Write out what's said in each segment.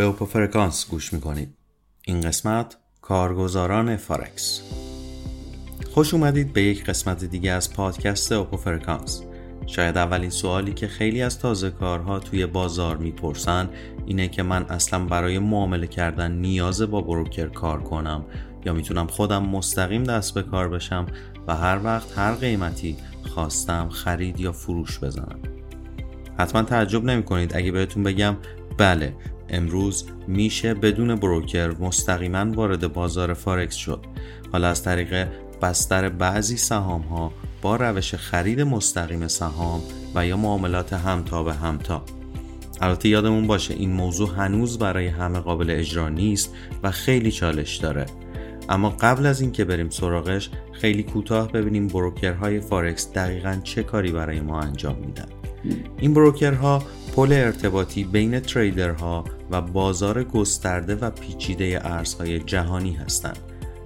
به اوپو فرکانس گوش می‌کنید. این قسمت کارگزاران فارکس خوش اومدید به یک قسمت دیگه از پادکست اوپو فرکانس شاید اولین سوالی که خیلی از تازه کارها توی بازار می‌پرسن اینه که من اصلا برای معامله کردن نیازه با بروکر کار کنم یا می‌تونم خودم مستقیم دست به کار بشم و هر وقت هر قیمتی خواستم خرید یا فروش بزنم. حتما تعجب نمی کنید اگه بهتون بگم بله امروز میشه بدون بروکر مستقیما وارد بازار فارکس شد. حالا از طریق بستر بعضی سهام ها با روش خرید مستقیم سهام و یا معاملات همتا به همتا البته یادمون باشه این موضوع هنوز برای همه قابل اجرا نیست و خیلی چالش داره. اما قبل از اینکه بریم سراغش خیلی کوتاه ببینیم بروکرهای فارکس دقیقا چه کاری برای ما انجام میدن. این بروکرها پل ارتباطی بین تریدرها و بازار گسترده و پیچیده ارزهای جهانی هستند.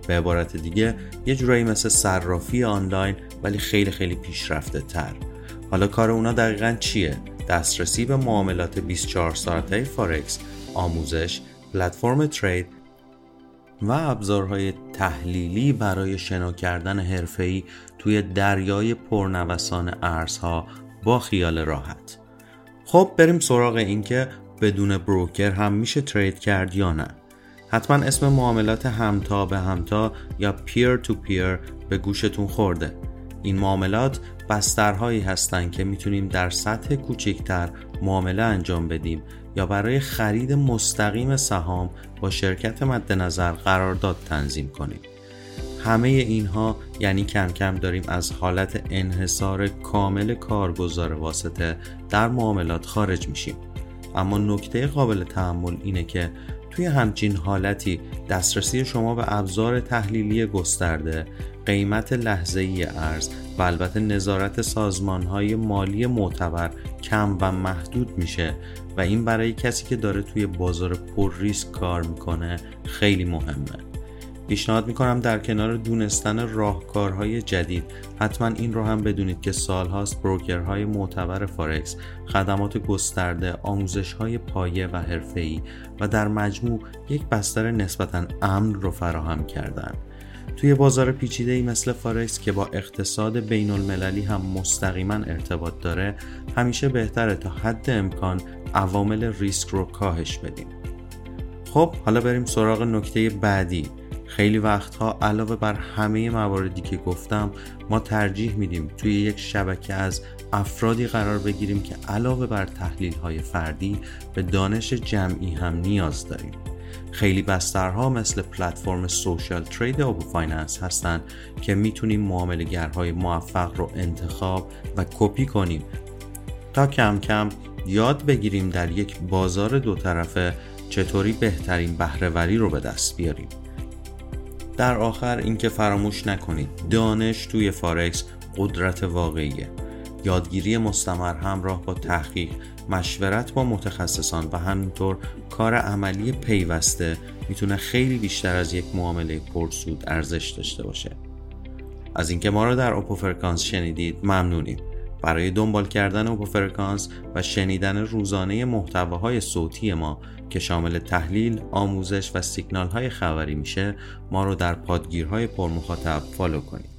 به عبارت دیگه یه جورایی مثل صرافی آنلاین ولی خیلی خیلی پیشرفته تر حالا کار اونا دقیقا چیه؟ دسترسی به معاملات 24 ساعته فارکس، آموزش، پلتفرم ترید و ابزارهای تحلیلی برای شنا کردن حرفه‌ای توی دریای پرنوسان ارزها با خیال راحت. خب بریم سراغ اینکه بدون بروکر هم میشه ترید کرد یا نه. حتما اسم معاملات همتا به همتا یا پیر تو پیر به گوشتون خورده. این معاملات بسترهایی هستند که می‌تونیم در سطح کوچکتر معامله انجام بدیم یا برای خرید مستقیم سهام با شرکت مد نظر قرارداد تنظیم کنیم. همه اینها یعنی کم کم داریم از حالت انحصار کامل کارگزار واسطه در معاملات خارج میشیم. اما نکته قابل تحمل اینه که توی همچین حالتی دسترسی شما به ابزار تحلیلی گسترده قیمت لحظه ای ارز و البته نظارت سازمان های مالی معتبر کم و محدود میشه و این برای کسی که داره توی بازار پر ریسک کار می‌کنه خیلی مهمه پیشنهاد می‌کنم در کنار دونستن راهکارهای جدید حتما این رو هم بدونید که سالهاست بروکرهای معتبر فارکس خدمات گسترده آموزشهای پایه و حرفه‌ای و در مجموع یک بستر نسبتا امن رو فراهم کردن توی بازار پیچیده ای مثل فارکس که با اقتصاد بین المللی هم مستقیما ارتباط داره همیشه بهتره تا حد امکان عوامل ریسک رو کاهش بدیم. خب حالا بریم سراغ نکته بعدی. خیلی وقتها علاوه بر همه مواردی که گفتم ما ترجیح میدیم توی یک شبکه از افرادی قرار بگیریم که علاوه بر تحلیل های فردی به دانش جمعی هم نیاز داریم. خیلی بسترها مثل پلتفرم social trade اوپو فایننس هستند که می‌تونیم معاملگرهای موفق رو انتخاب و کپی کنیم تا کم کم یاد بگیریم در یک بازار دو طرفه چطوری بهترین بهرهوری رو به دست بیاریم. در آخر اینکه فراموش نکنید دانش توی فارکس قدرت واقعیه. یادگیری مستمر همراه با تحقیق مشورت با متخصصان و همینطور کار عملی پیوسته می‌تونه خیلی بیشتر از یک معامله پرسود ارزش داشته باشه. از اینکه ما رو در اوپو فرکانس شنیدید ممنونیم. برای دنبال کردن اوپو فرکانس و شنیدن روزانه محتواهای صوتی ما که شامل تحلیل، آموزش و سیگنال های خبری میشه ما رو در پادگیرهای پرمخاطب follow کنید.